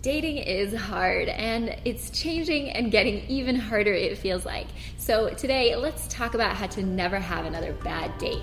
Dating is hard and it's changing and getting even harder, it feels like. So, today, let's talk about how to never have another bad date.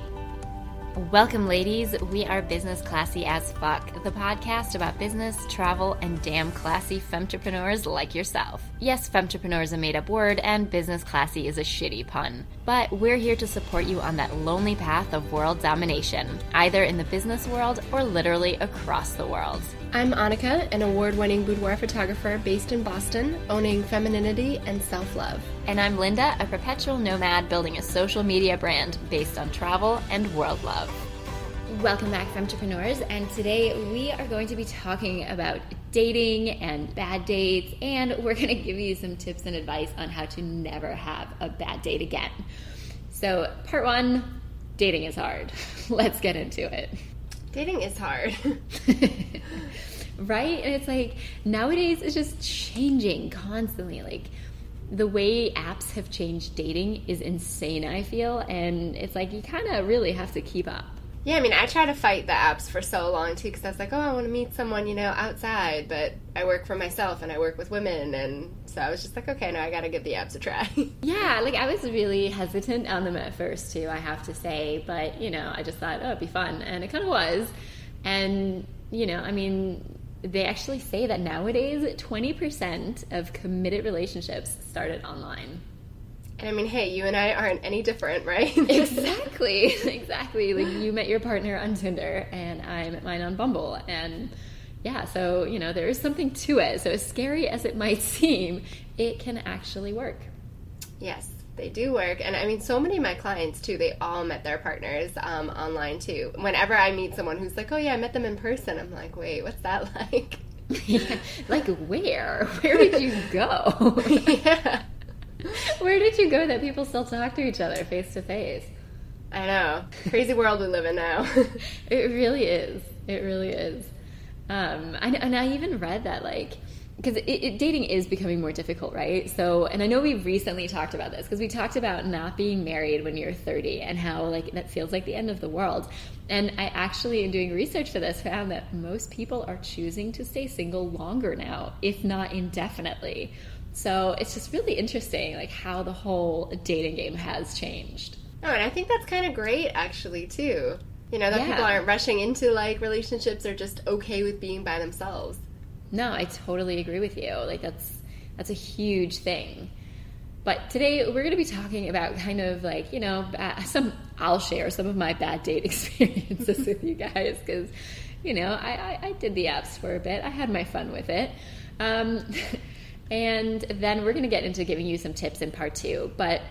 Welcome, ladies. We are Business Classy as Fuck, the podcast about business, travel, and damn classy femtrepreneurs like yourself. Yes, femtrepreneur is a made up word, and business classy is a shitty pun. But we're here to support you on that lonely path of world domination, either in the business world or literally across the world. I'm Annika, an award winning boudoir photographer based in Boston, owning femininity and self love. And I'm Linda, a perpetual nomad building a social media brand based on travel and world love. Welcome back, Femtrepreneurs. And today we are going to be talking about dating and bad dates, and we're going to give you some tips and advice on how to never have a bad date again. So, part one dating is hard. Let's get into it. Dating is hard. right? And it's like nowadays it's just changing constantly. Like, the way apps have changed dating is insane, I feel. And it's like you kind of really have to keep up. Yeah, I mean, I try to fight the apps for so long too because I was like, oh, I want to meet someone, you know, outside, but I work for myself and I work with women, and so I was just like, okay, no, I got to give the apps a try. yeah, like I was really hesitant on them at first too, I have to say, but you know, I just thought, oh, it'd be fun, and it kind of was, and you know, I mean, they actually say that nowadays 20% of committed relationships started online. And I mean, hey, you and I aren't any different, right? exactly, exactly. Like you met your partner on Tinder, and I met mine on Bumble, and yeah, so you know there is something to it. So as scary as it might seem, it can actually work. Yes, they do work, and I mean, so many of my clients too. They all met their partners um, online too. Whenever I meet someone who's like, "Oh yeah, I met them in person," I'm like, "Wait, what's that like?" yeah, like where? Where did you go? yeah. Where did you go that people still talk to each other face to face? I know. Crazy world we live in now. it really is. It really is. Um, I, and I even read that, like, because dating is becoming more difficult, right? So, and I know we've recently talked about this because we talked about not being married when you're 30 and how like that feels like the end of the world. And I actually, in doing research for this, found that most people are choosing to stay single longer now, if not indefinitely. So it's just really interesting, like how the whole dating game has changed. Oh, and I think that's kind of great, actually, too. You know, that yeah. people aren't rushing into like relationships; are just okay with being by themselves. No, I totally agree with you. Like that's that's a huge thing. But today we're going to be talking about kind of like you know some. I'll share some of my bad date experiences with you guys because you know I, I, I, did the apps for a bit. I had my fun with it. Um, And then we're going to get into giving you some tips in part two. But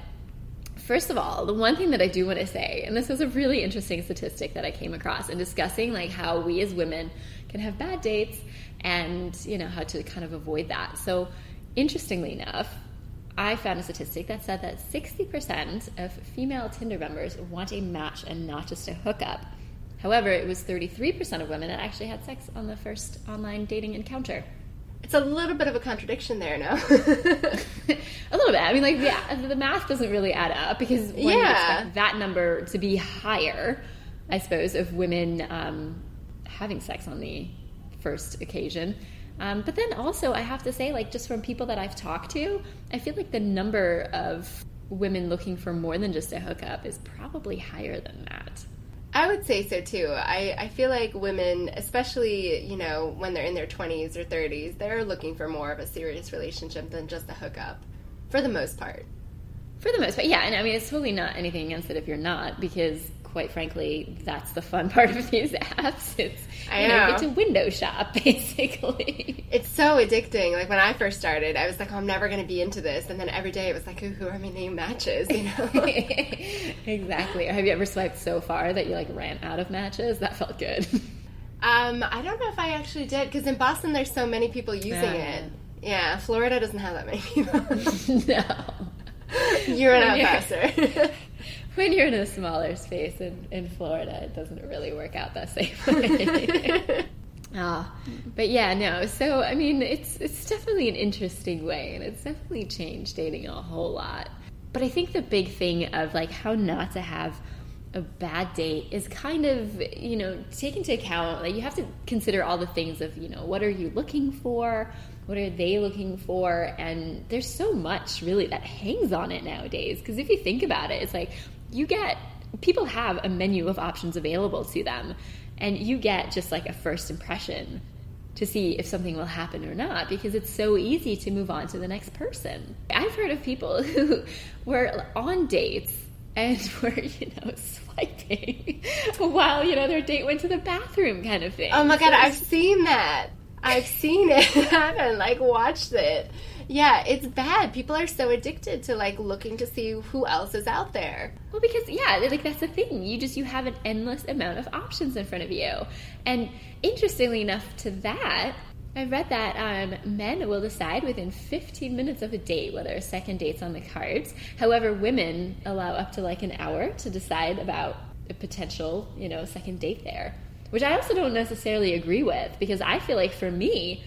first of all, the one thing that I do want to say, and this is a really interesting statistic that I came across in discussing like how we as women can have bad dates and you know how to kind of avoid that. So interestingly enough, I found a statistic that said that 60% of female Tinder members want a match and not just a hookup. However, it was 33% of women that actually had sex on the first online dating encounter. It's a little bit of a contradiction there, no? a little bit. I mean, like, yeah, the math doesn't really add up because one yeah. expect that number to be higher, I suppose, of women um, having sex on the first occasion. Um, but then also, I have to say, like, just from people that I've talked to, I feel like the number of women looking for more than just a hookup is probably higher than that. I would say so too. I, I feel like women, especially, you know, when they're in their 20s or 30s, they're looking for more of a serious relationship than just a hookup, for the most part. For the most part, yeah. And I mean, it's totally not anything against it if you're not, because quite frankly, that's the fun part of these apps. It's I know, know. it's a window shop basically. It's so addicting. Like when I first started, I was like, oh, I'm never going to be into this, and then every day it was like, who are my name matches? You know. exactly. Have you ever swiped so far that you like ran out of matches? That felt good. Um, I don't know if I actually did because in Boston there's so many people using yeah. it. Yeah, Florida doesn't have that many people. no. You're an out faster when you're in a smaller space in, in Florida, it doesn't really work out that same way. oh, but yeah, no. So I mean, it's it's definitely an interesting way, and it's definitely changed dating a whole lot. But I think the big thing of like how not to have a bad date is kind of, you know, take into account like you have to consider all the things of, you know, what are you looking for? What are they looking for? And there's so much really that hangs on it nowadays. Because if you think about it, it's like you get people have a menu of options available to them, and you get just like a first impression to see if something will happen or not because it's so easy to move on to the next person. I've heard of people who were on dates and were, you know, swiping while, you know, their date went to the bathroom kind of thing. Oh my god, I've seen that. I've seen it happen, like watched it. Yeah, it's bad. People are so addicted to like looking to see who else is out there. Well, because yeah, like that's the thing. You just you have an endless amount of options in front of you. And interestingly enough to that, I read that um, men will decide within 15 minutes of a date whether a second date's on the cards. However, women allow up to like an hour to decide about a potential, you know, second date there. Which I also don't necessarily agree with because I feel like for me,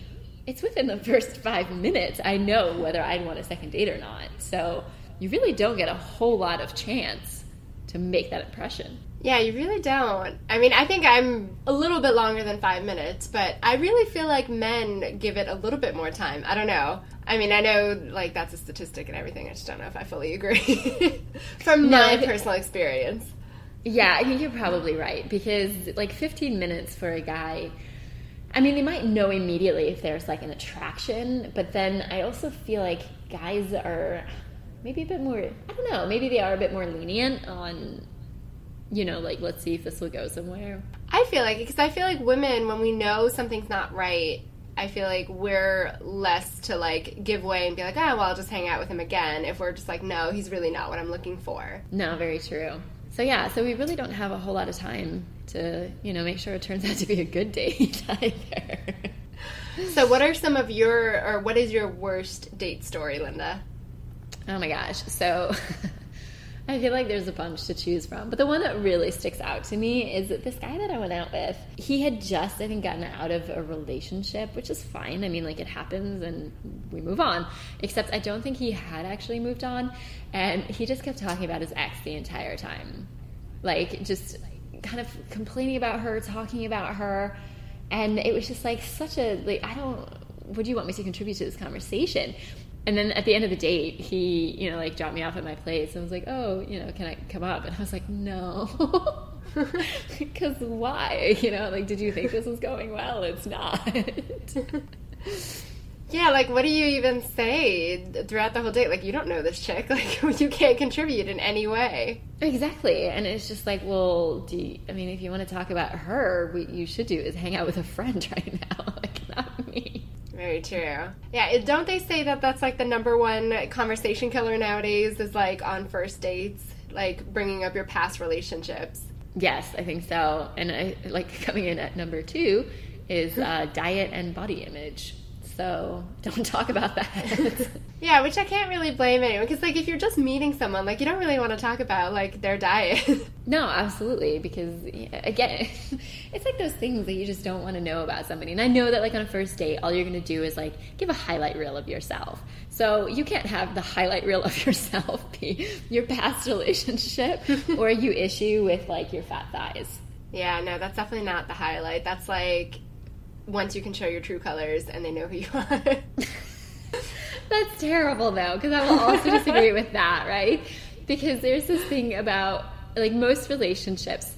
it's within the first five minutes I know whether I'd want a second date or not. So you really don't get a whole lot of chance to make that impression. Yeah, you really don't. I mean, I think I'm a little bit longer than five minutes, but I really feel like men give it a little bit more time. I don't know. I mean, I know like that's a statistic and everything. I just don't know if I fully agree from No, my I thi- personal experience. Yeah, I think you're probably right because like 15 minutes for a guy. I mean, they might know immediately if there's like an attraction, but then I also feel like guys are maybe a bit more, I don't know, maybe they are a bit more lenient on, you know, like let's see if this will go somewhere. I feel like because I feel like women when we know something's not right, I feel like we're less to like give way and be like, oh, well, I'll just hang out with him again. If we're just like, no, he's really not what I'm looking for. No, very true. So yeah, so we really don't have a whole lot of time to, you know, make sure it turns out to be a good date either. So, what are some of your or what is your worst date story, Linda? Oh my gosh. So I feel like there's a bunch to choose from. But the one that really sticks out to me is that this guy that I went out with, he had just, I think, gotten out of a relationship, which is fine. I mean, like, it happens and we move on. Except I don't think he had actually moved on. And he just kept talking about his ex the entire time. Like, just kind of complaining about her, talking about her. And it was just like such a, like, I don't, would you want me to contribute to this conversation? And then at the end of the date, he, you know, like dropped me off at my place and was like, "Oh, you know, can I come up?" And I was like, "No." Because why? You know, like, did you think this was going well? It's not. Yeah, like what do you even say throughout the whole date? Like you don't know this chick. Like you can't contribute in any way. exactly. And it's just like, well, do you, I mean, if you want to talk about her, what you should do is hang out with a friend right now, like not me. Very true. Yeah, it, don't they say that that's like the number one conversation killer nowadays is like on first dates, like bringing up your past relationships. Yes, I think so. And I like coming in at number two is uh, diet and body image. So don't talk about that. Yeah, which I can't really blame anyone because like if you're just meeting someone, like you don't really want to talk about like their diet. no, absolutely. Because again, it's like those things that you just don't want to know about somebody. And I know that like on a first date, all you're going to do is like give a highlight reel of yourself. So you can't have the highlight reel of yourself be your past relationship or you issue with like your fat thighs. yeah, no, that's definitely not the highlight. That's like once you can show your true colors and they know who you are. That's terrible though, because I will also disagree with that, right? Because there's this thing about like most relationships.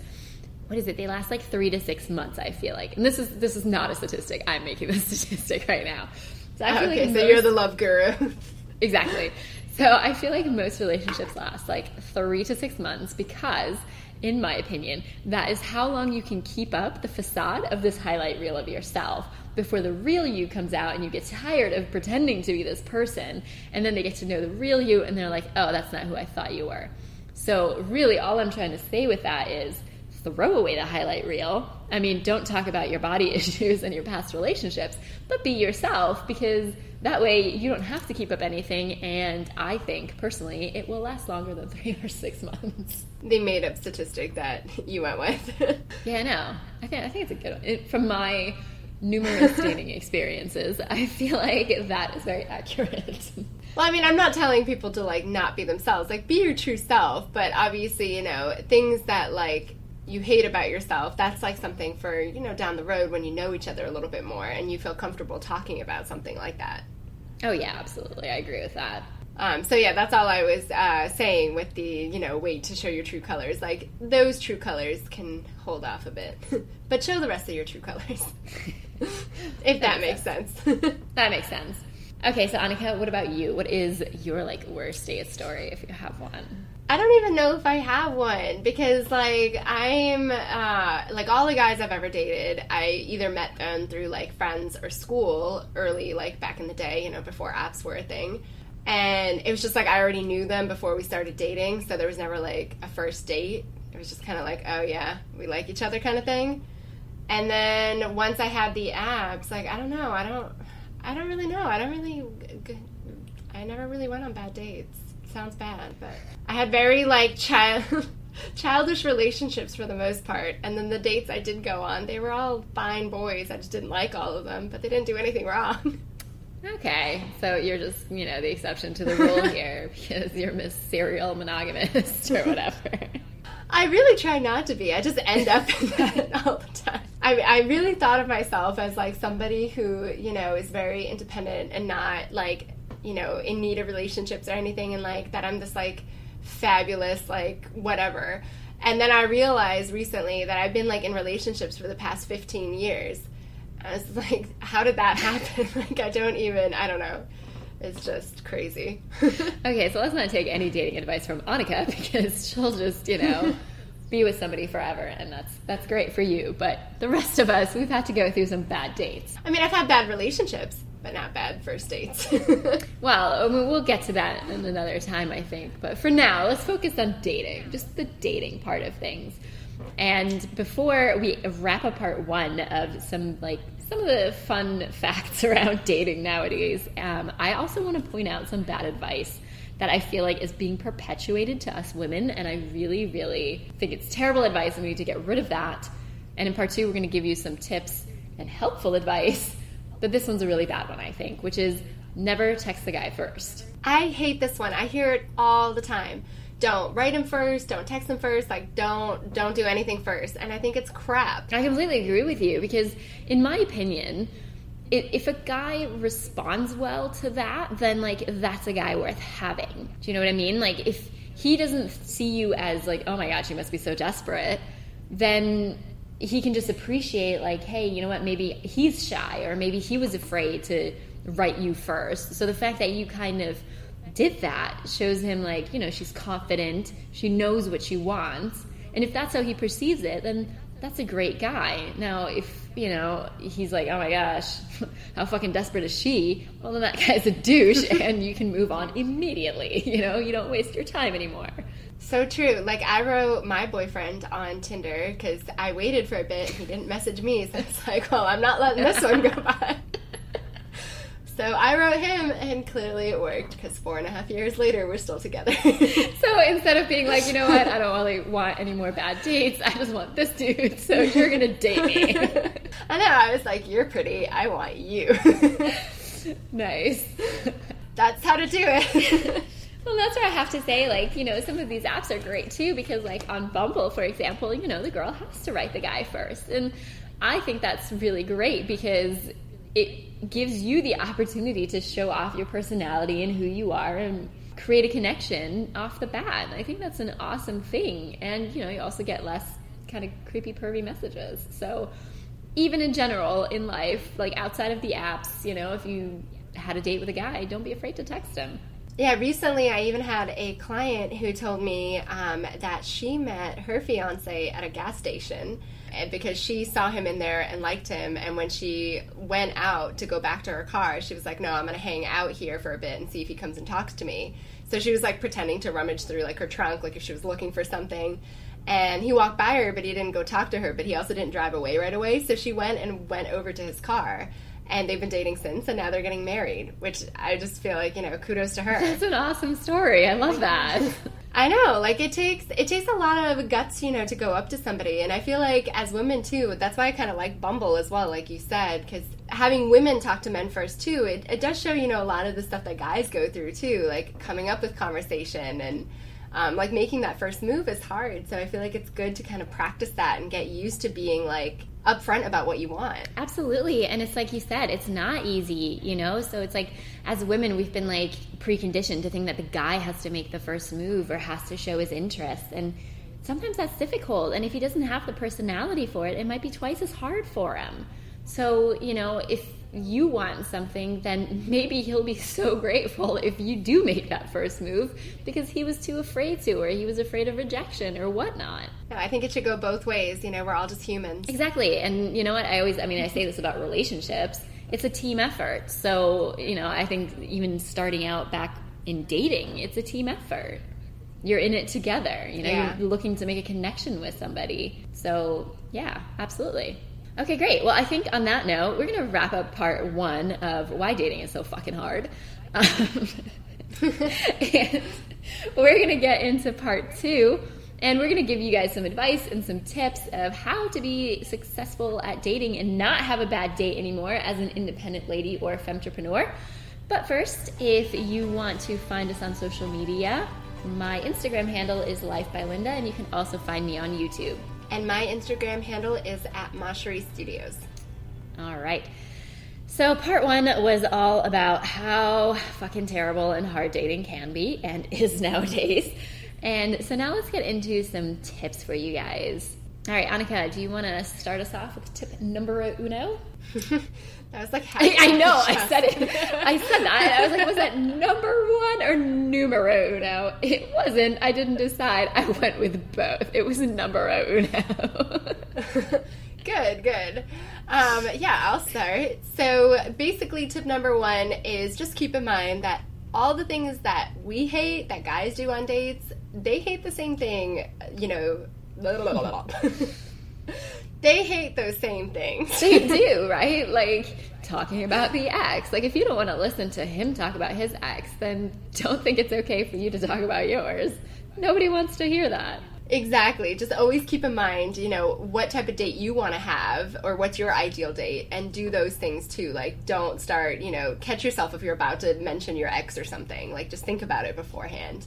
What is it? They last like three to six months. I feel like, and this is this is not a statistic. I'm making this statistic right now. So I feel okay, like so most- you're the love guru. exactly. So I feel like most relationships last like three to six months because, in my opinion, that is how long you can keep up the facade of this highlight reel of yourself before the real you comes out and you get tired of pretending to be this person. And then they get to know the real you and they're like, oh, that's not who I thought you were. So, really, all I'm trying to say with that is throw away the highlight reel. I mean, don't talk about your body issues and your past relationships, but be yourself because that way you don't have to keep up anything. And I think personally, it will last longer than three or six months. the made up statistic that you went with. Yeah, I know. I think I think it's a good one it, from my numerous dating experiences, I feel like that is very accurate. Well, I mean, I'm not telling people to like not be themselves. Like, be your true self. But obviously, you know, things that like you hate about yourself, that's like something for, you know, down the road when you know each other a little bit more and you feel comfortable talking about something like that. Oh, yeah, absolutely. I agree with that. Um, so yeah, that's all I was uh, saying with the you know wait to show your true colors. Like those true colors can hold off a bit, but show the rest of your true colors, if that, that makes sense. sense. that makes sense. Okay, so Annika, what about you? What is your like worst date story if you have one? I don't even know if I have one because like I'm uh, like all the guys I've ever dated, I either met them through like friends or school early, like back in the day, you know, before apps were a thing. And it was just like I already knew them before we started dating, so there was never like a first date. It was just kind of like, oh yeah, we like each other kind of thing. And then once I had the apps, like I don't know, I don't, I don't really know. I don't really, I never really went on bad dates. Sounds bad, but I had very like child. childish relationships for the most part. And then the dates I did go on, they were all fine boys. I just didn't like all of them, but they didn't do anything wrong. Okay, so you're just, you know, the exception to the rule here because you're Miss Serial Monogamist or whatever. I really try not to be. I just end up in that all the time. I, I really thought of myself as like somebody who, you know, is very independent and not like, you know, in need of relationships or anything and like that I'm this like fabulous, like whatever. And then I realized recently that I've been like in relationships for the past 15 years I was like, how did that happen? like, I don't even, I don't know. It's just crazy. okay, so let's not take any dating advice from Annika because she'll just, you know, be with somebody forever, and that's that's great for you. But the rest of us, we've had to go through some bad dates. I mean, I've had bad relationships, but not bad first dates. well, I mean, we'll get to that in another time, I think. But for now, let's focus on dating, just the dating part of things. And before we wrap up part one of some like some of the fun facts around dating nowadays, um, I also want to point out some bad advice that I feel like is being perpetuated to us women, and I really, really think it's terrible advice, and we need to get rid of that. And in part two, we're going to give you some tips and helpful advice. But this one's a really bad one, I think, which is never text the guy first. I hate this one. I hear it all the time. Don't write him first. Don't text him first. Like don't don't do anything first. And i think it's crap. I completely agree with you because in my opinion if a guy responds well to that then like that's a guy worth having. Do you know what i mean? Like if he doesn't see you as like oh my gosh you must be so desperate then he can just appreciate like hey you know what maybe he's shy or maybe he was afraid to write you first. So the fact that you kind of did that shows him like you know she's confident she knows what she wants. And if that's how he perceives it then that's a great guy. Now if you know he's like oh my gosh how fucking desperate is she? Well then that guy's a douche and you can move on immediately. You know you don't waste your time anymore so true. Like I wrote my boyfriend on Tinder because I waited for a bit. And he didn't message me, so it's like, well, I'm not letting this one go by. So I wrote him, and clearly it worked because four and a half years later, we're still together. so instead of being like, you know what, I don't really want any more bad dates, I just want this dude, so you're gonna date me. I know, I was like, you're pretty, I want you. nice. That's how to do it. Well, that's what I have to say. Like, you know, some of these apps are great too because, like, on Bumble, for example, you know, the girl has to write the guy first. And I think that's really great because it gives you the opportunity to show off your personality and who you are and create a connection off the bat. I think that's an awesome thing. And, you know, you also get less kind of creepy, pervy messages. So, even in general in life, like outside of the apps, you know, if you had a date with a guy, don't be afraid to text him. Yeah, recently I even had a client who told me um, that she met her fiance at a gas station because she saw him in there and liked him and when she went out to go back to her car she was like no i'm gonna hang out here for a bit and see if he comes and talks to me. So she was like pretending to rummage through like her trunk like if she was looking for something. And he walked by her but he didn't go talk to her but he also didn't drive away right away. So she went and went over to his car and they've been dating since and now they're getting married which i just feel like you know kudos to her. That's an awesome story. I love that. I know, like it takes it takes a lot of guts, you know, to go up to somebody, and I feel like as women too, that's why I kind of like Bumble as well, like you said, because having women talk to men first too, it, it does show you know a lot of the stuff that guys go through too, like coming up with conversation and um, like making that first move is hard. So I feel like it's good to kind of practice that and get used to being like upfront about what you want. Absolutely. And it's like you said, it's not easy, you know? So it's like as women, we've been like preconditioned to think that the guy has to make the first move or has to show his interest. And sometimes that's difficult. And if he doesn't have the personality for it, it might be twice as hard for him. So, you know, if you want something, then maybe he'll be so grateful if you do make that first move because he was too afraid to, or he was afraid of rejection or whatnot. No, I think it should go both ways. You know, we're all just humans. Exactly. And you know what? I always, I mean, I say this about relationships. It's a team effort. So, you know, I think even starting out back in dating, it's a team effort. You're in it together. You know, Yeah. you're looking to make a connection with somebody. So, yeah, absolutely. Okay, great. Well, I think on that note, we're going to wrap up part one of why dating is so fucking hard. Um, and we're going to get into part two, and we're going to give you guys some advice and some tips of how to be successful at dating and not have a bad date anymore as an independent lady or femtrepreneur. But first, if you want to find us on social media, my Instagram handle is Life by Linda, and you can also find me on YouTube. And my Instagram handle is at Moshery Studios. All right. So, part one was all about how fucking terrible and hard dating can be and is nowadays. And so, now let's get into some tips for you guys. All right, Annika, do you want to start us off with tip number uno? that was like I, I know, I said it. I said that. I was like, was that number one or numero uno? It wasn't. I didn't decide. I went with both. It was numero uno. good, good. Um, yeah, I'll start. So basically, tip number one is just keep in mind that all the things that we hate, that guys do on dates, they hate the same thing, you know. they hate those same things. they do, right? Like talking about the ex. Like if you don't want to listen to him talk about his ex, then don't think it's okay for you to talk about yours. Nobody wants to hear that. Exactly. Just always keep in mind, you know, what type of date you want to have or what's your ideal date and do those things too. Like, don't start, you know, catch yourself if you're about to mention your ex or something. Like, just think about it beforehand.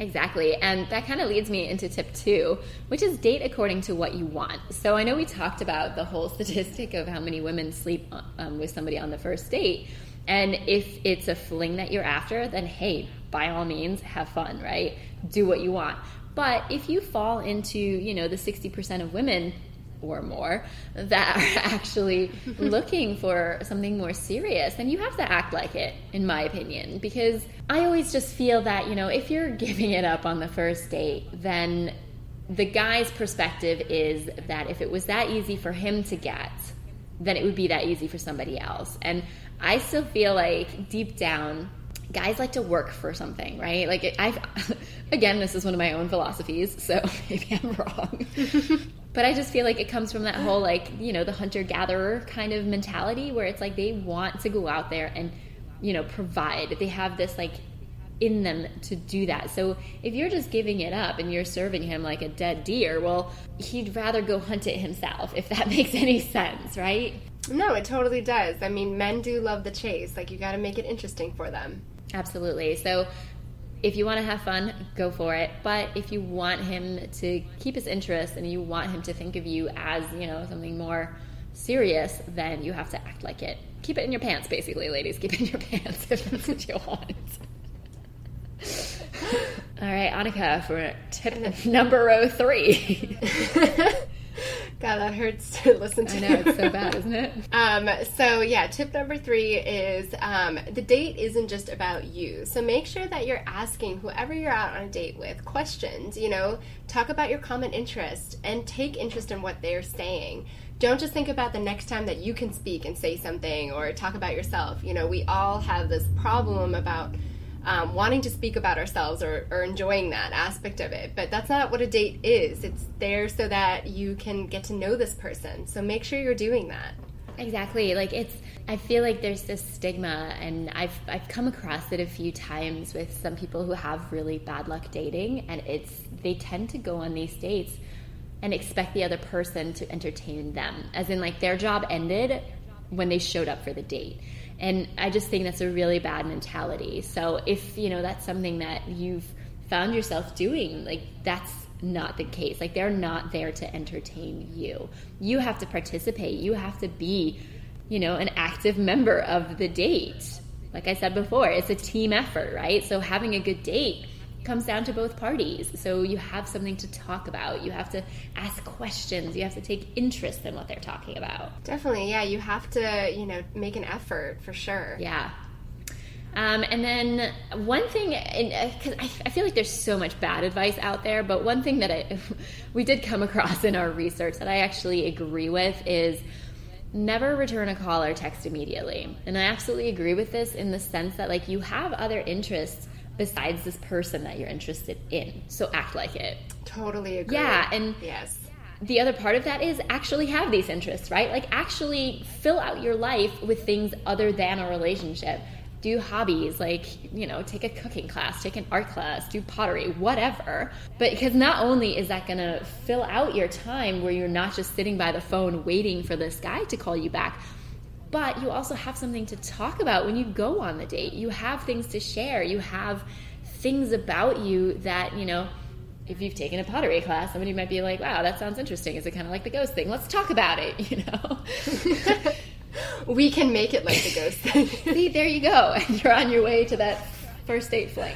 Exactly. And that kind of leads me into tip two, which is date according to what you want. So I know we talked about the whole statistic of how many women sleep um, with somebody on the first date. And if it's a fling that you're after, then hey, by all means, have fun, right? Do what you want. But if you fall into, you know, the 60% of women or more that are actually looking for something more serious, then you have to act like it, in my opinion. Because I always just feel that, you know, if you're giving it up on the first date, then the guy's perspective is that if it was that easy for him to get, then it would be that easy for somebody else. And I still feel like deep down, guys like to work for something, right? Like I've, again, this is one of my own philosophies, so maybe I'm wrong. but I just feel like it comes from that whole like, you know, the hunter gatherer kind of mentality where it's like they want to go out there and, you know, provide. They have this like in them to do that. So if you're just giving it up and you're serving him like a dead deer, well, he'd rather go hunt it himself, if that makes any sense, right? No, it totally does. I mean, men do love the chase. Like, you got to make it interesting for them. Absolutely. So if you want to have fun, go for it. But if you want him to keep his interest and you want him to think of you as, you know, something more serious, then you have to act like it. Keep it in your pants, basically, ladies. Keep it in your pants if that's what you want. All right, Annika, for tip number three. God, that hurts to listen to. I know, it's so bad, isn't it? Um, so yeah, tip number three is um, the date isn't just about you. So make sure that you're asking whoever you're out on a date with questions. You know, talk about your common interest and take interest in what they're saying. Don't just think about the next time that you can speak and say something or talk about yourself. You know, we all have this problem about um, wanting to speak about ourselves or, or enjoying that aspect of it. But that's not what a date is. It's there so that you can get to know this person. So make sure you're doing that. Exactly. Like it's I feel like there's this stigma and I've I've come across it a few times with some people who have really bad luck dating and it's they tend to go on these dates and expect the other person to entertain them as in like their job ended when they showed up for the date. And I just think that's a really bad mentality. So if, you know, that's something that you've found yourself doing, like that's not the case. Like they're not there to entertain you. You have to participate. You have to be, you know, an active member of the date. Like I said before, it's a team effort, right? So having a good date comes down to both parties. So you have something to talk about. You have to ask questions. You have to take interest in what they're talking about. Definitely, yeah. You have to, you know, make an effort for sure. Yeah. Um, and then one thing, because uh, I, I, feel like there's so much bad advice out there, but one thing that I, we did come across in our research that I actually agree with is never return a call or text immediately. And I absolutely agree with this in the sense that like you have other interests besides this person that you're interested in. So act like it. Totally agree. Yeah, and yes. The other part of that is actually have these interests, right? Like actually fill out your life with things other than a relationship do hobbies like you know take a cooking class take an art class do pottery whatever but because not only is that going to fill out your time where you're not just sitting by the phone waiting for this guy to call you back but you also have something to talk about when you go on the date you have things to share you have things about you that you know if you've taken a pottery class somebody might be like wow that sounds interesting is it kind of like the ghost thing let's talk about it you know we can make it like the ghost thing. See, there you go. And you're on your way to that first date fling.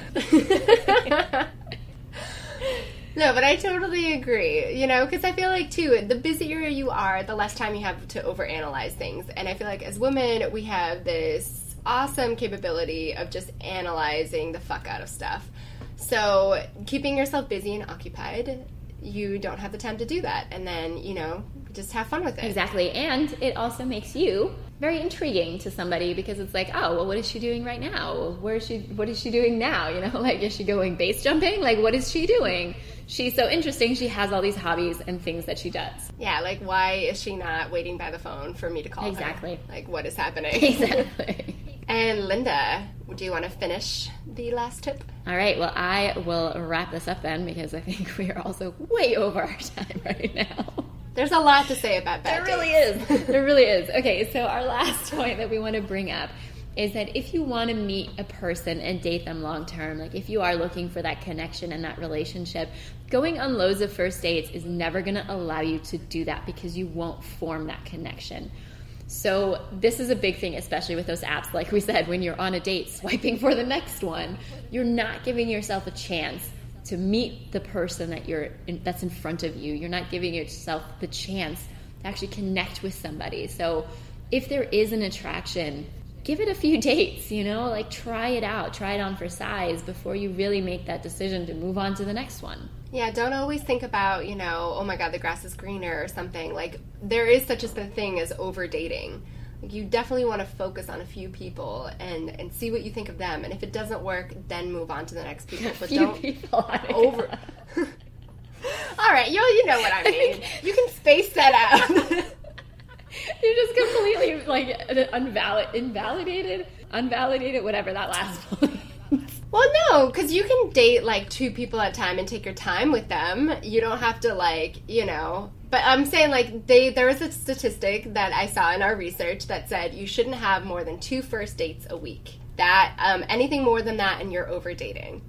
No, but I totally agree. You know, because I feel like too, the busier you are, the less time you have to overanalyze things. And I feel like as women, we have this awesome capability of just analyzing the fuck out of stuff. So keeping yourself busy and occupied, you don't have the time to do that. And then, you know, just have fun with it. Exactly. And it also makes you very intriguing to somebody because it's like, oh, well, what is she doing right now? Where is she? What is she doing now? You know, like, is she going base jumping? Like, what is she doing? She's so interesting. She has all these hobbies and things that she does. Yeah, like, why is she not waiting by the phone for me to call exactly. her? Like, what is happening? Exactly. and Linda, do you want to finish the last tip? All right. Well, I will wrap this up then because I think we are also way over our time right now. There's a lot to say about that. There really is. there really is. Okay, so our last point that we want to bring up is that if you want to meet a person and date them long term, like if you are looking for that connection and that relationship, going on loads of first dates is never going to allow you to do that because you won't form that connection. So, this is a big thing, especially with those apps. Like we said, when you're on a date, swiping for the next one, you're not giving yourself a chance to meet the person that you're in, that's in front of you. You're not giving yourself the chance to actually connect with somebody. So if there is an attraction, give it a few dates, you know, like try it out, try it on for size before you really make that decision to move on to the next one. Yeah, don't always think about, you know, oh my god, the grass is greener or something. Like there is such a thing as over dating you definitely want to focus on a few people and and see what you think of them. And if it doesn't work, then move on to the next people. But don't people over. All right, you you know what I mean. you can space that out. You're just completely like unvalid, invalidated, unvalidated, whatever that last one. Well, no, because you can date like two people at a time and take your time with them. You don't have to like, you know. But I'm saying like they there was a statistic that I saw in our research that said you shouldn't have more than two first dates a week. That um, anything more than that, and you're over dating.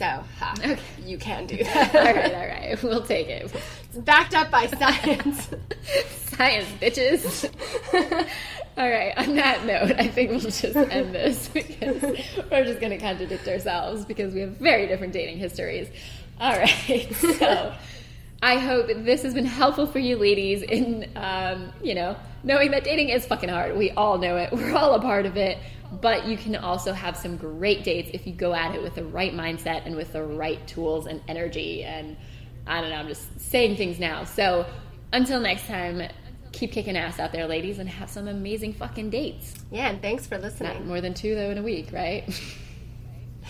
So, ha, okay. you can do that. all right, all right, we'll take it. It's backed up by science. science, bitches. All right, on that note, I think we'll just end this because we're just going to contradict ourselves because we have very different dating histories. All right, so I hope this has been helpful for you ladies in, um, you know, knowing that dating is fucking hard. We all know it, we're all a part of it, but you can also have some great dates if you go at it with the right mindset and with the right tools and energy. And I don't know, I'm just saying things now. So until next time, keep kicking ass out there, ladies, and have some amazing fucking dates. Yeah, and thanks for listening. Not more than two, though, in a week, right?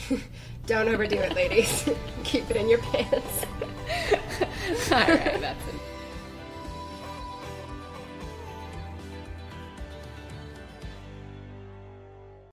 Don't overdo it, ladies. keep it in your pants. All right, that's it.